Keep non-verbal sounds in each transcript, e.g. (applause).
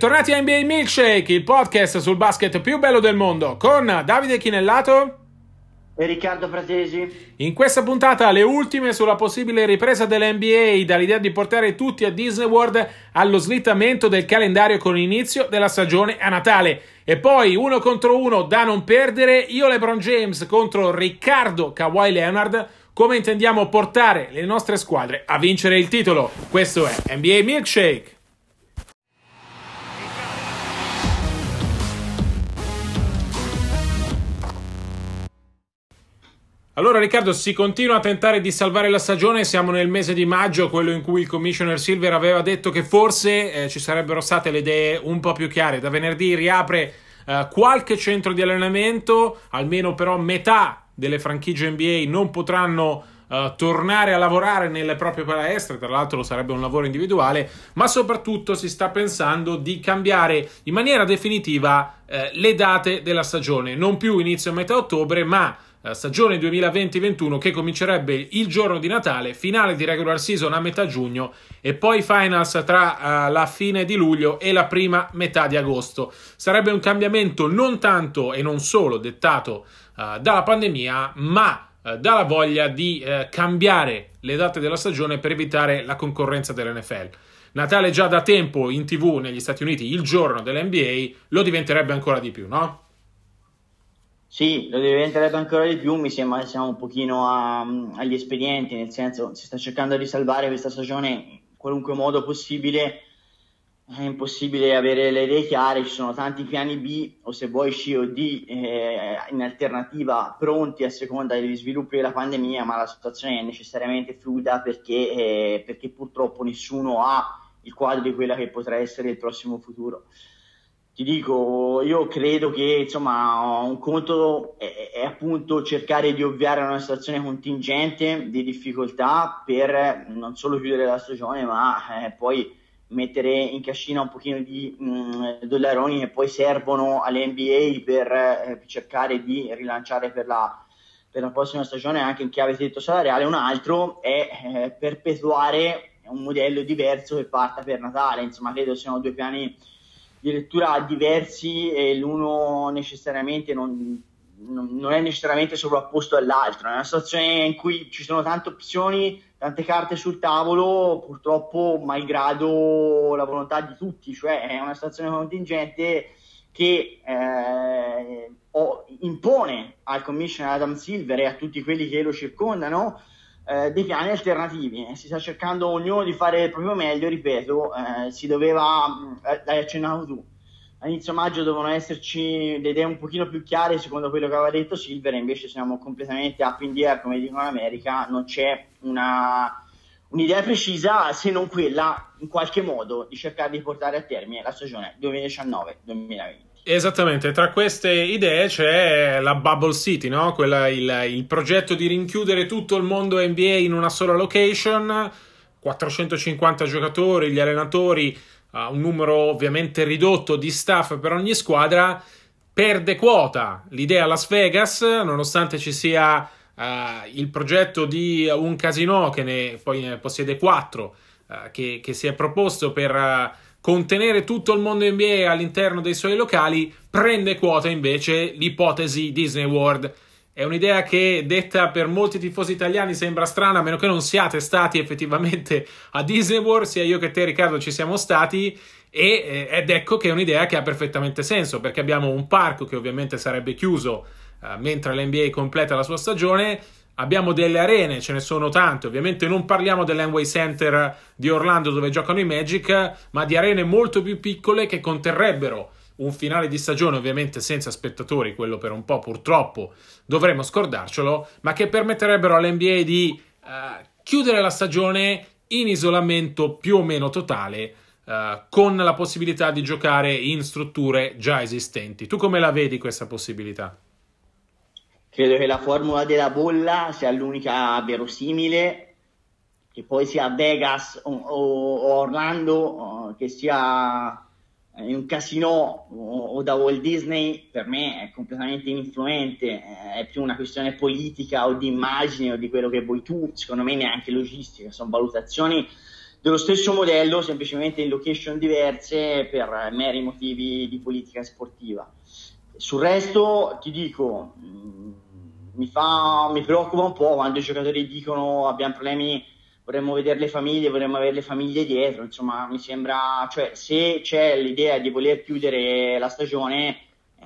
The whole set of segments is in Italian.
Bentornati a NBA Milkshake, il podcast sul basket più bello del mondo, con Davide Chinellato e Riccardo Fratesi. In questa puntata le ultime sulla possibile ripresa dell'NBA dall'idea di portare tutti a Disney World allo slittamento del calendario con l'inizio della stagione a Natale. E poi uno contro uno da non perdere, io LeBron James contro Riccardo Kawhi Leonard, come intendiamo portare le nostre squadre a vincere il titolo. Questo è NBA Milkshake. Allora Riccardo, si continua a tentare di salvare la stagione, siamo nel mese di maggio, quello in cui il commissioner Silver aveva detto che forse eh, ci sarebbero state le idee un po' più chiare. Da venerdì riapre eh, qualche centro di allenamento, almeno però metà delle franchigie NBA non potranno uh, tornare a lavorare nelle proprie palestre, tra l'altro sarebbe un lavoro individuale, ma soprattutto si sta pensando di cambiare in maniera definitiva uh, le date della stagione, non più inizio a metà ottobre, ma stagione 2020-21 che comincerebbe il giorno di Natale, finale di regular season a metà giugno e poi finals tra uh, la fine di luglio e la prima metà di agosto. Sarebbe un cambiamento non tanto e non solo dettato uh, dalla pandemia, ma dalla voglia di cambiare le date della stagione per evitare la concorrenza dell'NFL. Natale già da tempo in tv negli Stati Uniti il giorno dell'NBA lo diventerebbe ancora di più, no? Sì, lo diventerebbe ancora di più, mi sembra che siamo un pochino a, agli espedienti, nel senso si sta cercando di salvare questa stagione in qualunque modo possibile, è impossibile avere le idee chiare, ci sono tanti piani B o se vuoi C o D eh, in alternativa pronti a seconda degli sviluppi della pandemia, ma la situazione è necessariamente fluida perché, eh, perché purtroppo nessuno ha il quadro di quella che potrà essere il prossimo futuro ti dico, io credo che insomma un conto è, è, appunto cercare di ovviare a una situazione contingente di difficoltà per non solo chiudere la stagione, ma eh, poi mettere in cascina un pochino di mh, mm, dollaroni che poi servono alle NBA per eh, cercare di rilanciare per la, per la, prossima stagione anche in chiave di tetto salariale. Un altro è eh, perpetuare un modello diverso che parta per Natale. Insomma, credo siano due piani di lettura diversi e l'uno necessariamente non, non, è necessariamente sovrapposto all'altro. È una situazione in cui ci sono tante opzioni, tante carte sul tavolo, purtroppo malgrado la volontà di tutti, cioè è una situazione contingente che eh, impone al commissioner Adam Silver e a tutti quelli che lo circondano eh, dei piani alternativi. Si sta cercando ognuno di fare il proprio meglio, ripeto, eh, si doveva, eh, l'hai accennato tu, all'inizio maggio dovevano esserci le idee un pochino più chiare secondo quello che aveva detto Silver, invece siamo completamente up in the air, come dicono in America, non c'è una, un'idea precisa se non quella in qualche modo di cercare di portare a termine la stagione 2019-2020. Esattamente, tra queste idee c'è la Bubble City, no? Quella, il, il, progetto di rinchiudere tutto il mondo NBA in una sola location, 450 giocatori, gli allenatori, uh, un numero ovviamente ridotto di staff per ogni squadra, perde quota l'idea Las Vegas, nonostante ci sia uh, il progetto di un casino che ne, poi ne possiede quattro, uh, che, che, si è proposto per contenere tutto il mondo NBA all'interno dei suoi locali, prende quota invece l'ipotesi Disney World. È un'idea che, detta per molti tifosi italiani, sembra strana, a meno che non siate stati effettivamente a Disney World, sia io che te, Riccardo, ci siamo stati. E, eh, ed ecco che è un'idea che ha perfettamente senso, perché abbiamo un parco che ovviamente sarebbe chiuso eh, mentre l'NBA completa la sua stagione Abbiamo delle arene, ce ne sono tante. Ovviamente non parliamo dell'Enway Center di Orlando dove giocano i Magic, ma di arene molto più piccole che conterrebbero un finale di stagione, ovviamente senza spettatori, quello per un po' purtroppo dovremmo scordarcelo, ma che permetterebbero all'NBA di uh, chiudere la stagione in isolamento più o meno totale. Uh, con la possibilità di giocare in strutture già esistenti. Tu come la vedi questa possibilità? Credo che la formula della bolla sia l'unica verosimile, che poi sia Vegas o, o Orlando, che sia in un casino o, da Walt Disney, per me è completamente ininfluente, è più una questione politica o di immagine o di quello che vuoi tu, secondo me neanche logistica, sono valutazioni dello stesso modello, semplicemente in location diverse per meri motivi di politica sportiva. Sul resto ti dico, mm, mi, fa, mi preoccupa un po' quando i giocatori dicono abbiamo problemi, vorremmo vedere le famiglie, vorremmo avere le famiglie dietro, insomma mi sembra, cioè se c'è l'idea di voler chiudere la stagione,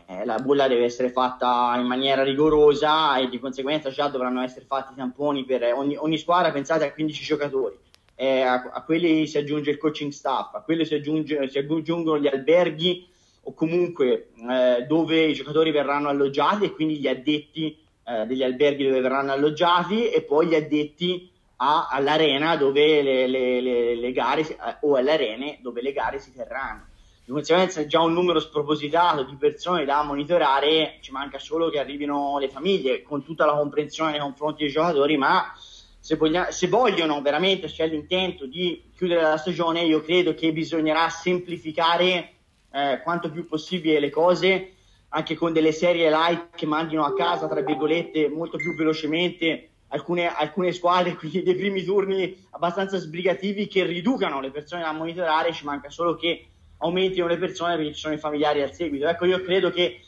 eh, la bolla deve essere fatta in maniera rigorosa e di conseguenza già dovranno essere fatti i tamponi per ogni, ogni squadra, pensate a 15 giocatori. Eh, a, a, quelli si aggiunge il coaching staff, a quelli si, aggiunge, si aggiungono gli alberghi o comunque eh, dove i giocatori verranno alloggiati e quindi gli addetti eh, degli alberghi dove verranno alloggiati e poi gli addetti a, all'arena dove le, le, le, le gare eh, o alle arene dove le gare si terranno. Di conseguenza è già un numero spropositato di persone da monitorare, ci manca solo che arrivino le famiglie con tutta la comprensione nei confronti dei giocatori, ma se, voglia, se vogliono veramente, c'è l'intento di chiudere la stagione, io credo che bisognerà semplificare eh, quanto più possibile le cose, anche con delle serie light che mandino a casa, tra virgolette, molto più velocemente alcune, alcune squadre, (laughs) quindi dei primi turni abbastanza sbrigativi che riducano le persone da monitorare, ci manca solo che aumentino le persone perché ci sono i familiari al seguito. Ecco, io credo che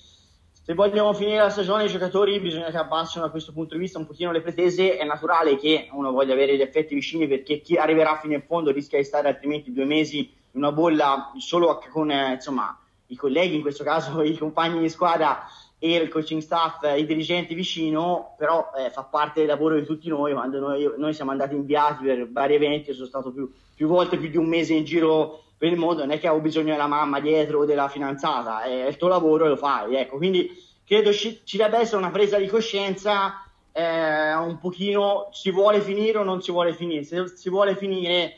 se vogliamo finire la stagione i giocatori bisogna che abbassino da questo punto di vista un pochino le pretese, è naturale che uno voglia avere gli effetti vicini perché chi arriverà fino in fondo rischia di stare altrimenti due mesi in una bolla solo con eh, insomma, i colleghi, in questo caso (laughs) i compagni di squadra e il coaching staff, i dirigenti vicino, però eh, fa parte del lavoro di tutti noi, quando noi, noi, siamo andati inviati per vari eventi, sono stato più, più volte più di un mese in giro per il mondo non è che ho bisogno della mamma dietro o della fidanzata, è il tuo lavoro e lo fai. Ecco, quindi credo ci, ci debba essere una presa di coscienza eh, un pochino si vuole finire o non si vuole finire. Se si vuole finire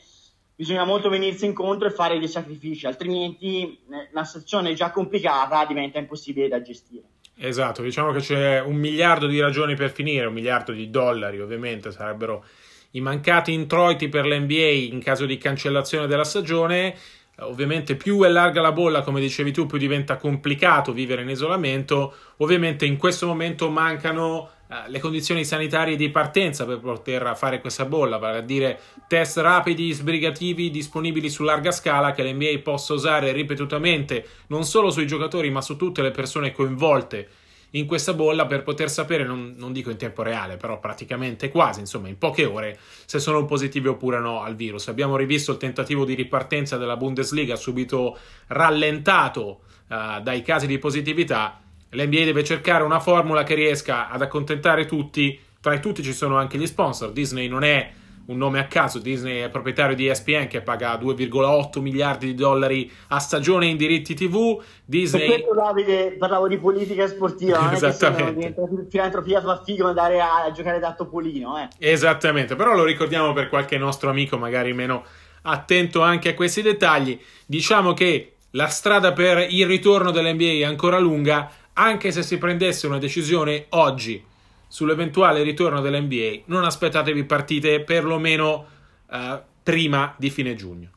bisogna molto venirsi incontro e fare dei sacrifici, altrimenti eh, la situazione già complicata diventa impossibile da gestire. Esatto, diciamo che c'è un miliardo di ragioni per finire, un miliardo di dollari ovviamente sarebbero i mancati introiti per l'NBA in caso di cancellazione della stagione. Ovviamente più è larga la bolla, come dicevi tu, più diventa complicato vivere in isolamento. Ovviamente in questo momento mancano le condizioni sanitarie di partenza per poter fare questa bolla, vale a dire test rapidi, sbrigativi, disponibili su larga scala che l'NBA possa usare ripetutamente non solo sui giocatori ma su tutte le persone coinvolte in questa bolla per poter sapere, non, non, dico in tempo reale, però praticamente quasi, insomma, in poche ore, se sono positivi oppure no al virus. Abbiamo rivisto il tentativo di ripartenza della Bundesliga subito rallentato uh, dai casi di positività. L'NBA deve cercare una formula che riesca ad accontentare tutti. Tra tutti ci sono anche gli sponsor. Disney non è un nome a caso, Disney è proprietario di ESPN che paga 2,8 miliardi di dollari a stagione in diritti TV. Disney... Per questo Davide parlavo di politica sportiva, Esattamente. non è filantropia fa figo andare a giocare da Topolino. Eh. Esattamente, però lo ricordiamo per qualche nostro amico magari meno attento anche a questi dettagli. Diciamo che la strada per il ritorno dell'NBA è ancora lunga, anche se si prendesse una decisione oggi sull'eventuale ritorno dell'NBA, non aspettatevi partite perlomeno eh, prima di fine giugno.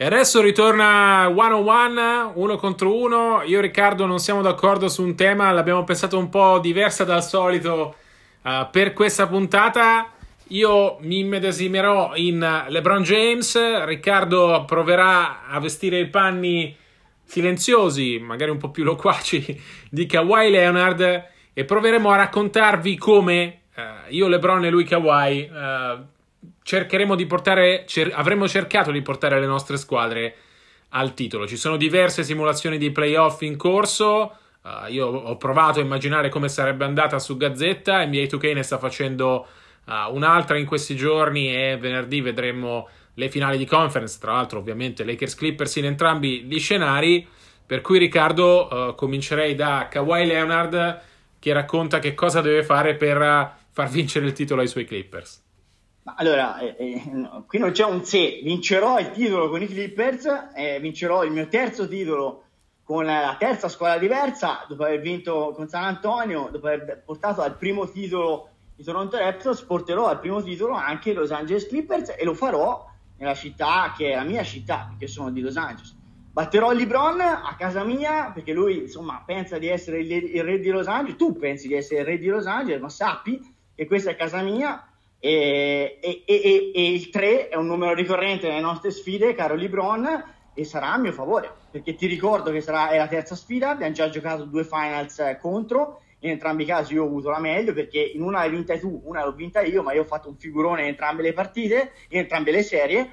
E adesso ritorna one on one, uno contro uno. Io e Riccardo non siamo d'accordo su un tema, l'abbiamo pensato un po' diversa dal solito uh, per questa puntata. Io mi immedesimerò in LeBron James, Riccardo proverà a vestire i panni silenziosi, magari un po' più loquaci, (laughs) di Kawhi Leonard e proveremo a raccontarvi come uh, io, LeBron e lui Kawhi uh, cercheremo di portare, cer- avremmo cercato di portare le nostre squadre al titolo. Ci sono diverse simulazioni di playoff in corso. Uh, io ho provato a immaginare come sarebbe andata su Gazzetta. NBA 2K ne sta facendo Uh, un'altra in questi giorni e venerdì vedremo le finali di conference, tra l'altro ovviamente Lakers Clippers in entrambi gli scenari, per cui Riccardo uh, comincerei da Kawhi Leonard che racconta che cosa deve fare per uh, far vincere il titolo ai suoi Clippers. allora, eh, eh, no, qui non c'è un se, vincerò il titolo con i Clippers, eh, vincerò il mio terzo titolo con la terza squadra diversa, dopo aver vinto con San Antonio, dopo aver portato al primo titolo i Toronto Raptors porterò al primo titolo anche i Los Angeles Clippers e lo farò nella città che è la mia città, che sono di Los Angeles. batterò LeBron a casa mia perché lui insomma pensa di essere il, il, re di Los Angeles, tu pensi di essere il re di Los Angeles, ma sappi che questa è casa mia e, e, e, e il 3 è un numero ricorrente nelle nostre sfide, caro LeBron, e sarà a mio favore perché ti ricordo che sarà, è la terza sfida, abbiamo già giocato due finals eh, contro, in entrambi i casi io ho avuto la meglio perché in una l'hai vinta tu, una l'ho vinta io, ma io ho fatto un figurone in entrambe le partite, in entrambe le serie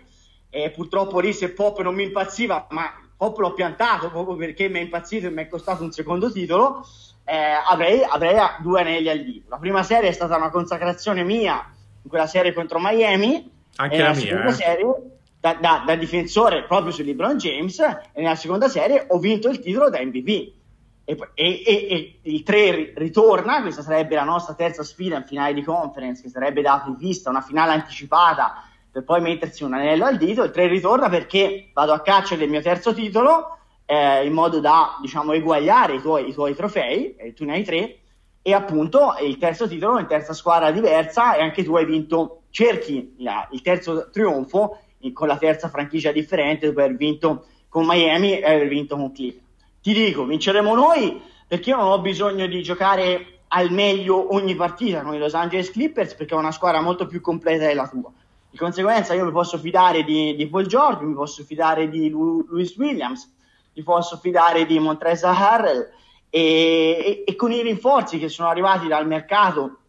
e purtroppo lì se Pop non mi impazziva, ma Pop l'ho piantato proprio perché mi è impazzito e mi è costato un secondo titolo, eh, avrei, avrei, due anelli al dito. La prima serie è stata una consacrazione mia in quella serie contro Miami. Anche la, la mia. Seconda eh. serie, da, da, da, difensore proprio su LeBron James, e nella seconda serie ho vinto il titolo da MVP. E, e, e, il 3 ritorna, questa sarebbe la nostra terza sfida in finale di conference, che sarebbe da vista una finale anticipata per poi mettersi un anello al dito. Il 3 ritorna perché vado a caccia del mio terzo titolo eh, in modo da diciamo eguagliare i tuoi, i tuoi trofei, e tu ne hai tre, e appunto il terzo titolo in terza squadra diversa e anche tu hai vinto, cerchi la, il terzo trionfo con la terza franchigia differente dopo aver vinto con Miami e aver vinto con Cleveland. Ti dico, vinceremo noi perché io non ho bisogno di giocare al meglio ogni partita con i Los Angeles Clippers perché è una squadra molto più completa della tua. Di conseguenza io mi posso fidare di, di Paul George, mi posso fidare di Lu, Louis Williams, mi posso fidare di Montresa Harrell e, e, e, con i rinforzi che sono arrivati dal mercato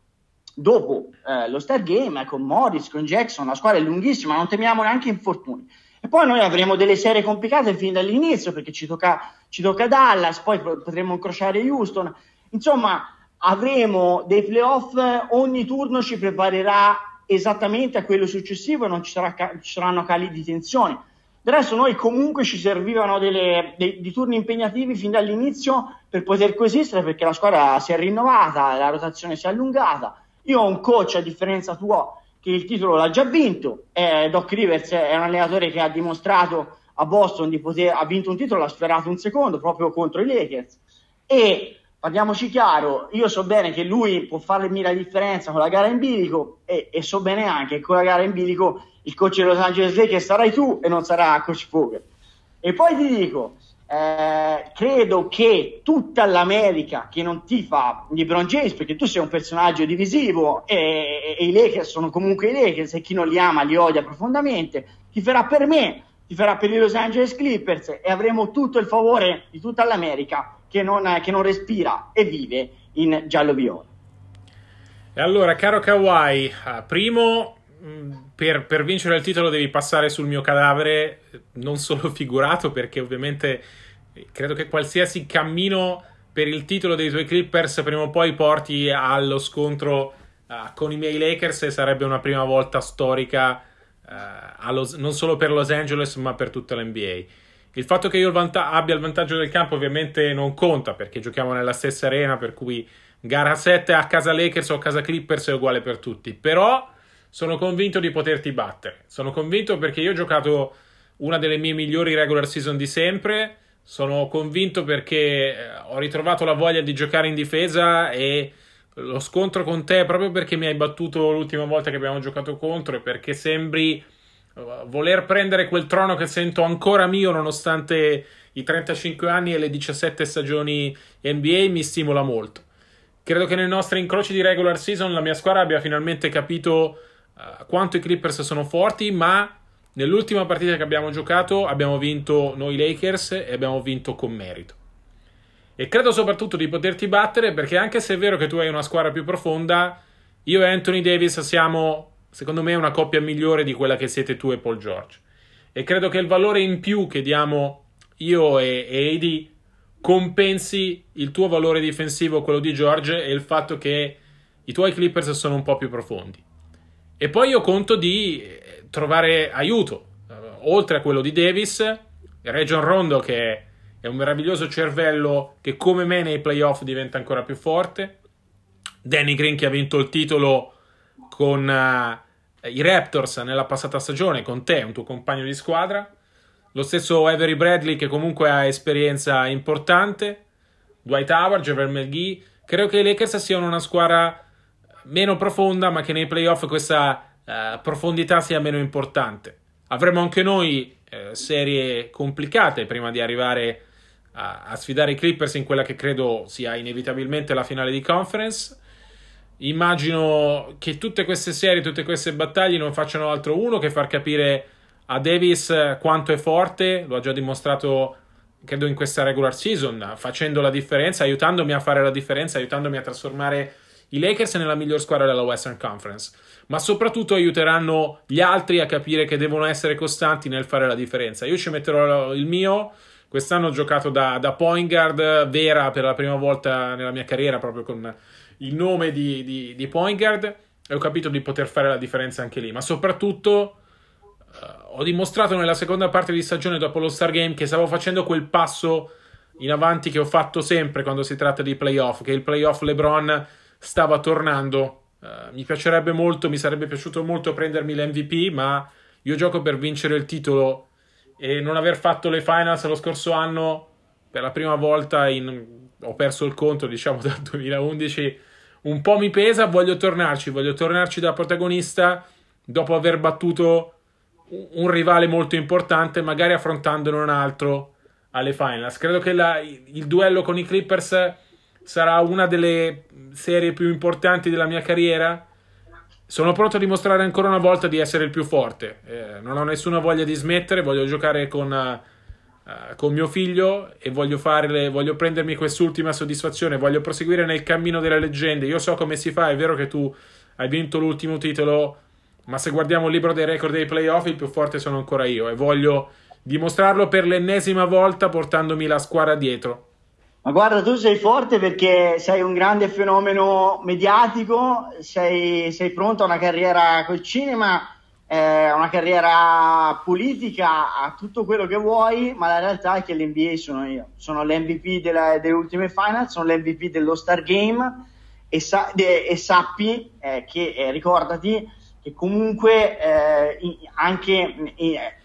dopo eh, lo Star Game, con Morris, con Jackson, la squadra è lunghissima, non temiamo neanche infortuni. E poi noi avremo delle serie complicate fin dall'inizio perché ci tocca, ci tocca Dallas, poi potremo incrociare Houston. Insomma, avremo dei playoff, ogni turno ci preparerà esattamente a quello successivo e non ci, sarà, ci saranno cali di tensione. Del resto noi comunque ci servivano delle, dei, dei, turni impegnativi fin dall'inizio per poter coesistere perché la squadra si è rinnovata, la rotazione si è allungata. Io ho un coach a differenza tua che il titolo l'ha già vinto, eh, Doc Rivers è un allenatore che ha dimostrato a Boston di poter, ha vinto un titolo, l'ha sferato un secondo proprio contro i Lakers e parliamoci chiaro, io so bene che lui può farmi la differenza con la gara in bilico e, e, so bene anche che con la gara in bilico il coach di Los Angeles Lakers sarai tu e non sarà coach Fogel. E poi ti dico, eh, credo che tutta l'America che non ti fa LeBron James, perché tu sei un personaggio divisivo e, e, i Lakers sono comunque i Lakers e chi non li ama li odia profondamente, ti farà per me, ti farà per i Los Angeles Clippers e avremo tutto il favore di tutta l'America che non, che non respira e vive in giallo-viola. E allora, caro Kawhi, ah, primo, per, per, vincere il titolo devi passare sul mio cadavere, non solo (laughs) figurato, perché ovviamente credo che qualsiasi cammino per il titolo dei tuoi Clippers prima o poi porti allo scontro uh, con i miei Lakers e sarebbe una prima volta storica uh, Los, non solo per Los Angeles ma per tutta l'NBA. Il fatto che io il vanta- abbia il vantaggio del campo ovviamente non conta perché giochiamo nella stessa arena, per cui gara 7 a casa Lakers o a casa Clippers è uguale per tutti. Però sono convinto di poterti battere. Sono convinto perché io ho giocato una delle mie migliori regular season di sempre. Sono convinto perché eh, ho ritrovato la voglia di giocare in difesa e lo scontro con te proprio perché mi hai battuto l'ultima volta che abbiamo giocato contro e perché sembri voler prendere quel trono che sento ancora mio nonostante i 35 anni e le 17 stagioni NBA mi stimola molto. Credo che nei nostri incroci di regular season la mia squadra abbia finalmente capito uh, quanto i Clippers sono forti, ma nell'ultima partita che abbiamo giocato abbiamo vinto noi Lakers e abbiamo vinto con merito. E credo soprattutto di poterti battere perché anche se è vero che tu hai una squadra più profonda, io e Anthony Davis siamo secondo me una coppia migliore di quella che siete tu e Paul George. E credo che il valore in più che diamo io e, e compensi il tuo valore difensivo, quello di George, e il fatto che i tuoi Clippers sono un po' più profondi. E poi io conto di eh, trovare aiuto, uh, oltre a quello di Davis, Region Rondo che è un meraviglioso cervello che come me nei playoff diventa ancora più forte, Danny Green che ha vinto il titolo con uh, i Raptors nella passata stagione con te, un tuo compagno di squadra. Lo stesso Avery Bradley che comunque ha esperienza importante. Dwight Howard, Javel McGee. Credo che i Lakers siano una squadra meno profonda, ma che nei playoff questa uh, profondità sia meno importante. Avremo anche noi eh, serie complicate prima di arrivare a, a, sfidare i Clippers in quella che credo sia inevitabilmente la finale di conference. Immagino che tutte queste serie, tutte queste battaglie non facciano altro uno che far capire a Davis quanto è forte, lo ha già dimostrato credo in questa regular season, facendo la differenza, aiutandomi a fare la differenza, aiutandomi a trasformare i Lakers nella miglior squadra della Western Conference, ma soprattutto aiuteranno gli altri a capire che devono essere costanti nel fare la differenza. Io ci metterò il mio. Quest'anno ho giocato da, da point guard vera per la prima volta nella mia carriera, proprio con il nome di, di, di point guard, e ho capito di poter fare la differenza anche lì. Ma soprattutto uh, ho dimostrato nella seconda parte di stagione dopo lo Star Game che stavo facendo quel passo in avanti che ho fatto sempre quando si tratta di playoff, che il playoff LeBron stava tornando. Uh, mi piacerebbe molto, mi sarebbe piaciuto molto prendermi l'MVP, ma io gioco per vincere il titolo e non aver fatto le finals lo scorso anno per la prima volta in... ho perso il conto, diciamo (laughs) dal 2011. Un po' mi pesa, voglio tornarci, voglio tornarci da protagonista dopo aver battuto un rivale molto importante, magari affrontandone un altro alle finals. Credo che la, il duello con i Clippers sarà una delle serie più importanti della mia carriera. Sono pronto a dimostrare ancora una volta di essere il più forte. Eh, non ho nessuna voglia di smettere, voglio giocare con, uh, con mio figlio e voglio, le, voglio prendermi quest'ultima soddisfazione, voglio proseguire nel cammino delle leggende. Io so come si fa, è vero che tu hai vinto l'ultimo titolo, ma se guardiamo il libro dei record dei playoff, il più forte sono ancora io e voglio dimostrarlo per l'ennesima volta portandomi la squadra dietro. Ma guarda, tu sei forte perché sei un grande fenomeno mediatico, sei, sei pronto a una carriera col cinema, eh, una carriera politica, a tutto quello che vuoi, ma la realtà è che l'NBA sono io. Sono l'MVP della, delle ultime finals, sono l'MVP dello Star Game e, sa, de, e sappi eh, che, eh, ricordati, che comunque eh, anche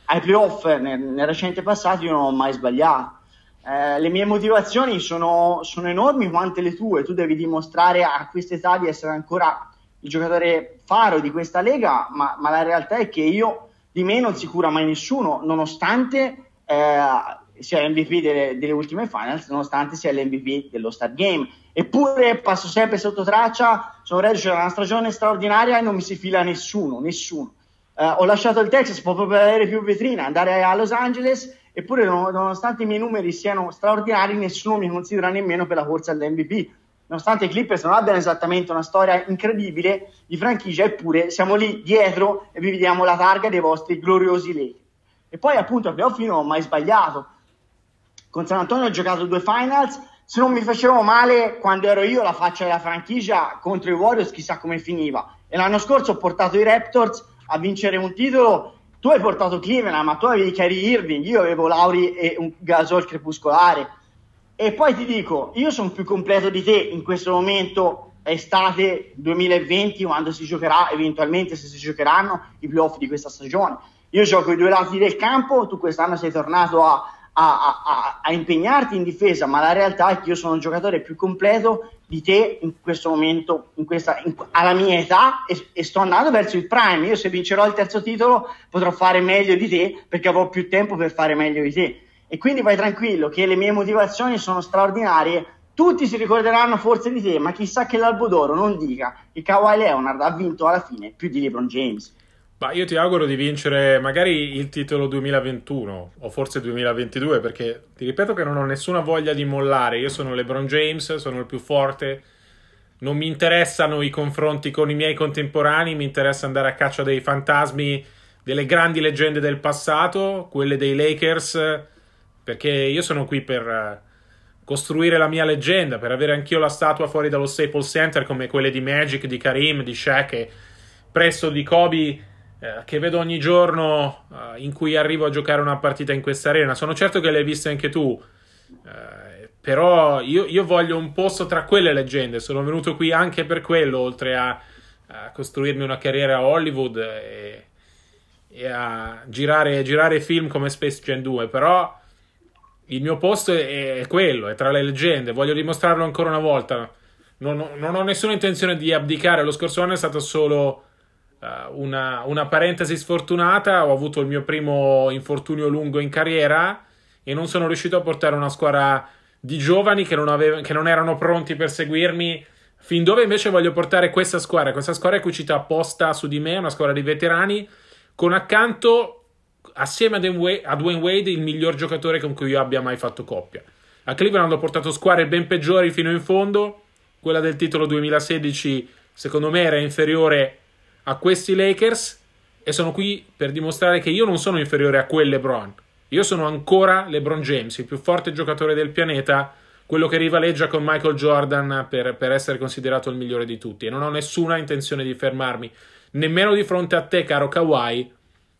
ai playoff nel, nel recente passato io non ho mai sbagliato eh, le mie motivazioni sono, sono, enormi quante le tue. Tu devi dimostrare a questa età di essere ancora il giocatore faro di questa lega, ma, ma la realtà è che io di me non si cura mai nessuno, nonostante eh, sia l'MVP delle, delle, ultime finals, nonostante sia l'MVP dello Star Game. Eppure passo sempre sotto traccia, sono reduce da una stagione straordinaria e non mi si fila nessuno, nessuno. Eh, ho lasciato il Texas proprio per avere più vetrina, andare a Los Angeles Eppure, nonostante i miei numeri siano straordinari, nessuno mi considera nemmeno per la corsa all'MVP. Nonostante i Clippers non abbiano esattamente una storia incredibile di franchigia, eppure siamo lì dietro e vi vediamo la targa dei vostri gloriosi Lakers. E poi, appunto, a playoff non ho mai sbagliato. Con San Antonio ho giocato due finals. Se non mi facevo male quando ero io la faccia della franchigia contro i Warriors, chissà come finiva. E l'anno scorso ho portato i Raptors a vincere un titolo tu hai portato Cleveland, ma tu avevi Kyrie Irving, io avevo Lauri e un Gasol crepuscolare. E poi ti dico, io sono più completo di te in questo momento, estate 2020, quando si giocherà, eventualmente se si giocheranno, i playoff di questa stagione. Io gioco i due lati del campo, tu quest'anno sei tornato a, a, a, a impegnarti in difesa, ma la realtà è che io sono un giocatore più completo di te in questo momento, in questa, in, alla mia età, e, e, sto andando verso il prime. Io se vincerò il terzo titolo potrò fare meglio di te perché avrò più tempo per fare meglio di te. E quindi vai tranquillo che le mie motivazioni sono straordinarie. Tutti si ricorderanno forse di te, ma chissà che l'Albo d'Oro non dica che Kawhi Leonard ha vinto alla fine più di LeBron James. Ma io ti auguro di vincere magari il titolo 2021 o forse 2022 perché ti ripeto che non ho nessuna voglia di mollare. Io sono LeBron James, sono il più forte. Non mi interessano i confronti con i miei contemporanei, mi interessa andare a caccia dei fantasmi delle grandi leggende del passato, quelle dei Lakers, perché io sono qui per eh, costruire la mia leggenda, per avere anch'io la statua fuori dallo Staples Center come quelle di Magic, di Karim, di Shaq e presto di Kobe eh, che vedo ogni giorno eh, in cui arrivo a giocare una partita in questa arena. Sono certo che l'hai vista anche tu, eh, però io, io, voglio un posto tra quelle leggende. Sono venuto qui anche per quello, oltre a, a costruirmi una carriera a Hollywood e, e a girare, girare, film come Space Jam 2. Però il mio posto è, è quello, è tra le leggende. Voglio dimostrarlo ancora una volta. Non, non ho nessuna intenzione di abdicare. Lo scorso anno è stato solo una, una, parentesi sfortunata, ho avuto il mio primo infortunio lungo in carriera e non sono riuscito a portare una squadra di giovani che non, aveva, che non erano pronti per seguirmi. Fin dove invece voglio portare questa squadra, questa squadra è cucita apposta su di me, una squadra di veterani, con accanto, assieme a Dwayne Wade, il miglior giocatore con cui io abbia mai fatto coppia. A Cleveland ho portato squadre ben peggiori fino in fondo, quella del titolo 2016 secondo me era inferiore a questi Lakers e sono qui per dimostrare che io non sono inferiore a quel LeBron. Io sono ancora LeBron James, il più forte giocatore del pianeta, quello che rivaleggia con Michael Jordan per, per essere considerato il migliore di tutti. E non ho nessuna intenzione di fermarmi, nemmeno di fronte a te, caro Kawhi,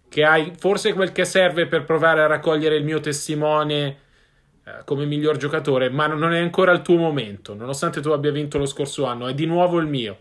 che hai forse quel che serve per provare a raccogliere il mio testimone eh, come miglior giocatore, ma non è ancora il tuo momento, nonostante tu abbia vinto lo scorso anno, è di nuovo il mio.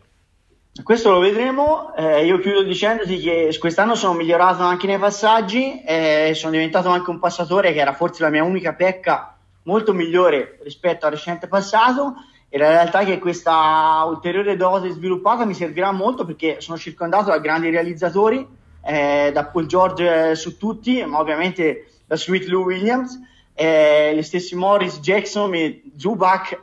Questo lo vedremo. Eh, io chiudo dicendoti che quest'anno sono migliorato anche nei passaggi, eh, sono diventato anche un passatore che era forse la mia unica pecca, molto migliore rispetto al recente passato. E la realtà è che questa ulteriore dose sviluppata mi servirà molto perché sono circondato da grandi realizzatori, eh, da Paul George eh, su tutti, ma ovviamente da Sweet Lou Williams, eh, gli stessi Morris, Jackson e Zubac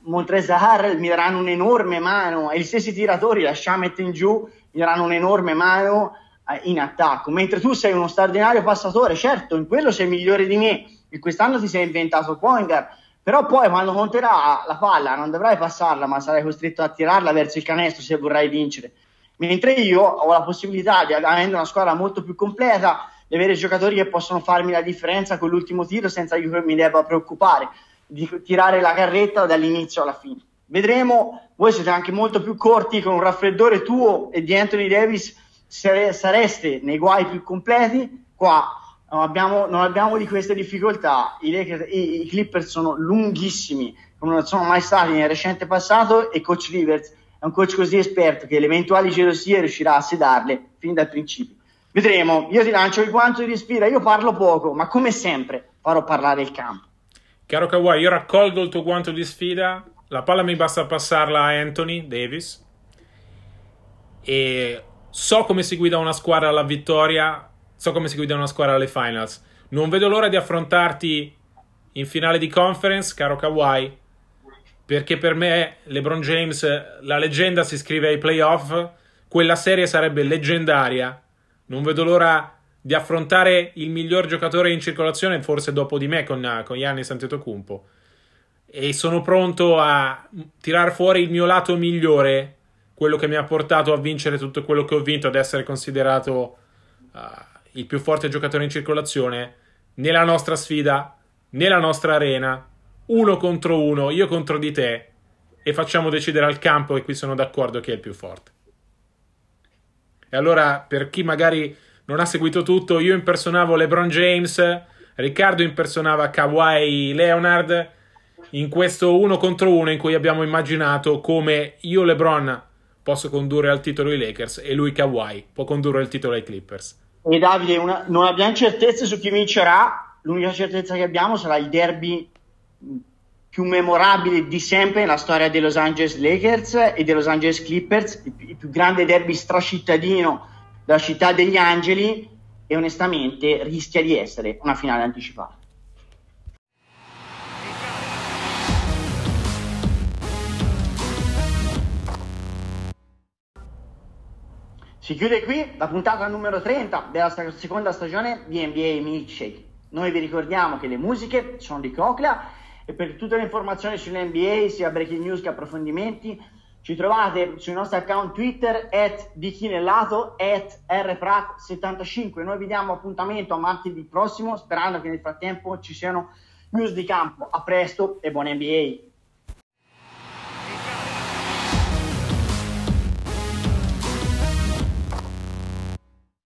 Montrezar mi daranno un'enorme mano e gli stessi tiratori, la Shamet in giù, mi daranno un'enorme mano eh, in attacco. Mentre tu sei uno straordinario passatore, certo, in quello sei migliore di me, e quest'anno ti sei inventato Pointer, però poi quando conterà la palla non dovrai passarla, ma sarai costretto a tirarla verso il canestro se vorrai vincere. Mentre io ho la possibilità, di, avendo una squadra molto più completa, di avere giocatori che possono farmi la differenza con l'ultimo tiro senza che io mi debba preoccupare di tirare la carretta dall'inizio alla fine. Vedremo, voi siete anche molto più corti con un raffreddore tuo e di Anthony Davis sareste nei guai più completi, qua non abbiamo, non abbiamo di queste difficoltà, I, Lakers, i, i, Clippers sono lunghissimi, come non sono mai stati nel recente passato e coach Rivers è un coach così esperto che le eventuali gelosie riuscirà a sedarle fin dal principio. Vedremo, io ti lancio il guanto di sfida, io parlo poco, ma come sempre farò parlare il campo. Caro Kawhi, io raccolgo il tuo guanto di sfida. La palla mi basta passarla a Anthony Davis. E so come si guida una squadra alla vittoria. So come si guida una squadra alle finals. Non vedo l'ora di affrontarti in finale di conference, caro Kawhi. Perché per me, LeBron James, la leggenda si scrive ai playoff. Quella serie sarebbe leggendaria. Non vedo l'ora di affrontare il miglior giocatore in circolazione, forse dopo di me, con, con Giannis Antetokounmpo. E sono pronto a tirar fuori il mio lato migliore, quello che mi ha portato a vincere tutto quello che ho vinto, ad essere considerato uh, il più forte giocatore in circolazione, nella nostra sfida, nella nostra arena, uno contro uno, io contro di te, e facciamo decidere al campo, e qui sono d'accordo, chi è il più forte. E allora, per chi magari non ha seguito tutto, io impersonavo LeBron James, Riccardo impersonava Kawhi Leonard in questo uno contro uno in cui abbiamo immaginato come io LeBron posso condurre al titolo i Lakers e lui Kawhi può condurre il titolo ai Clippers. E Davide, una, non abbiamo certezze su chi vincerà, l'unica certezza che abbiamo sarà il derby più memorabile di sempre nella storia dei Los Angeles Lakers e dei Los Angeles Clippers, il, il più grande derby stracittadino della città degli angeli e onestamente rischia di essere una finale anticipata. Si chiude qui la puntata numero 30 della seconda stagione di NBA Milkshake. Noi vi ricordiamo che le musiche sono di Coclea e per tutte le informazioni sull'NBA, sia breaking news che approfondimenti, ci trovate sui nostri account Twitter at dichinellato at rprac75. Noi vi diamo appuntamento a martedì prossimo, sperando che nel frattempo ci siano news di campo. A presto e buon NBA!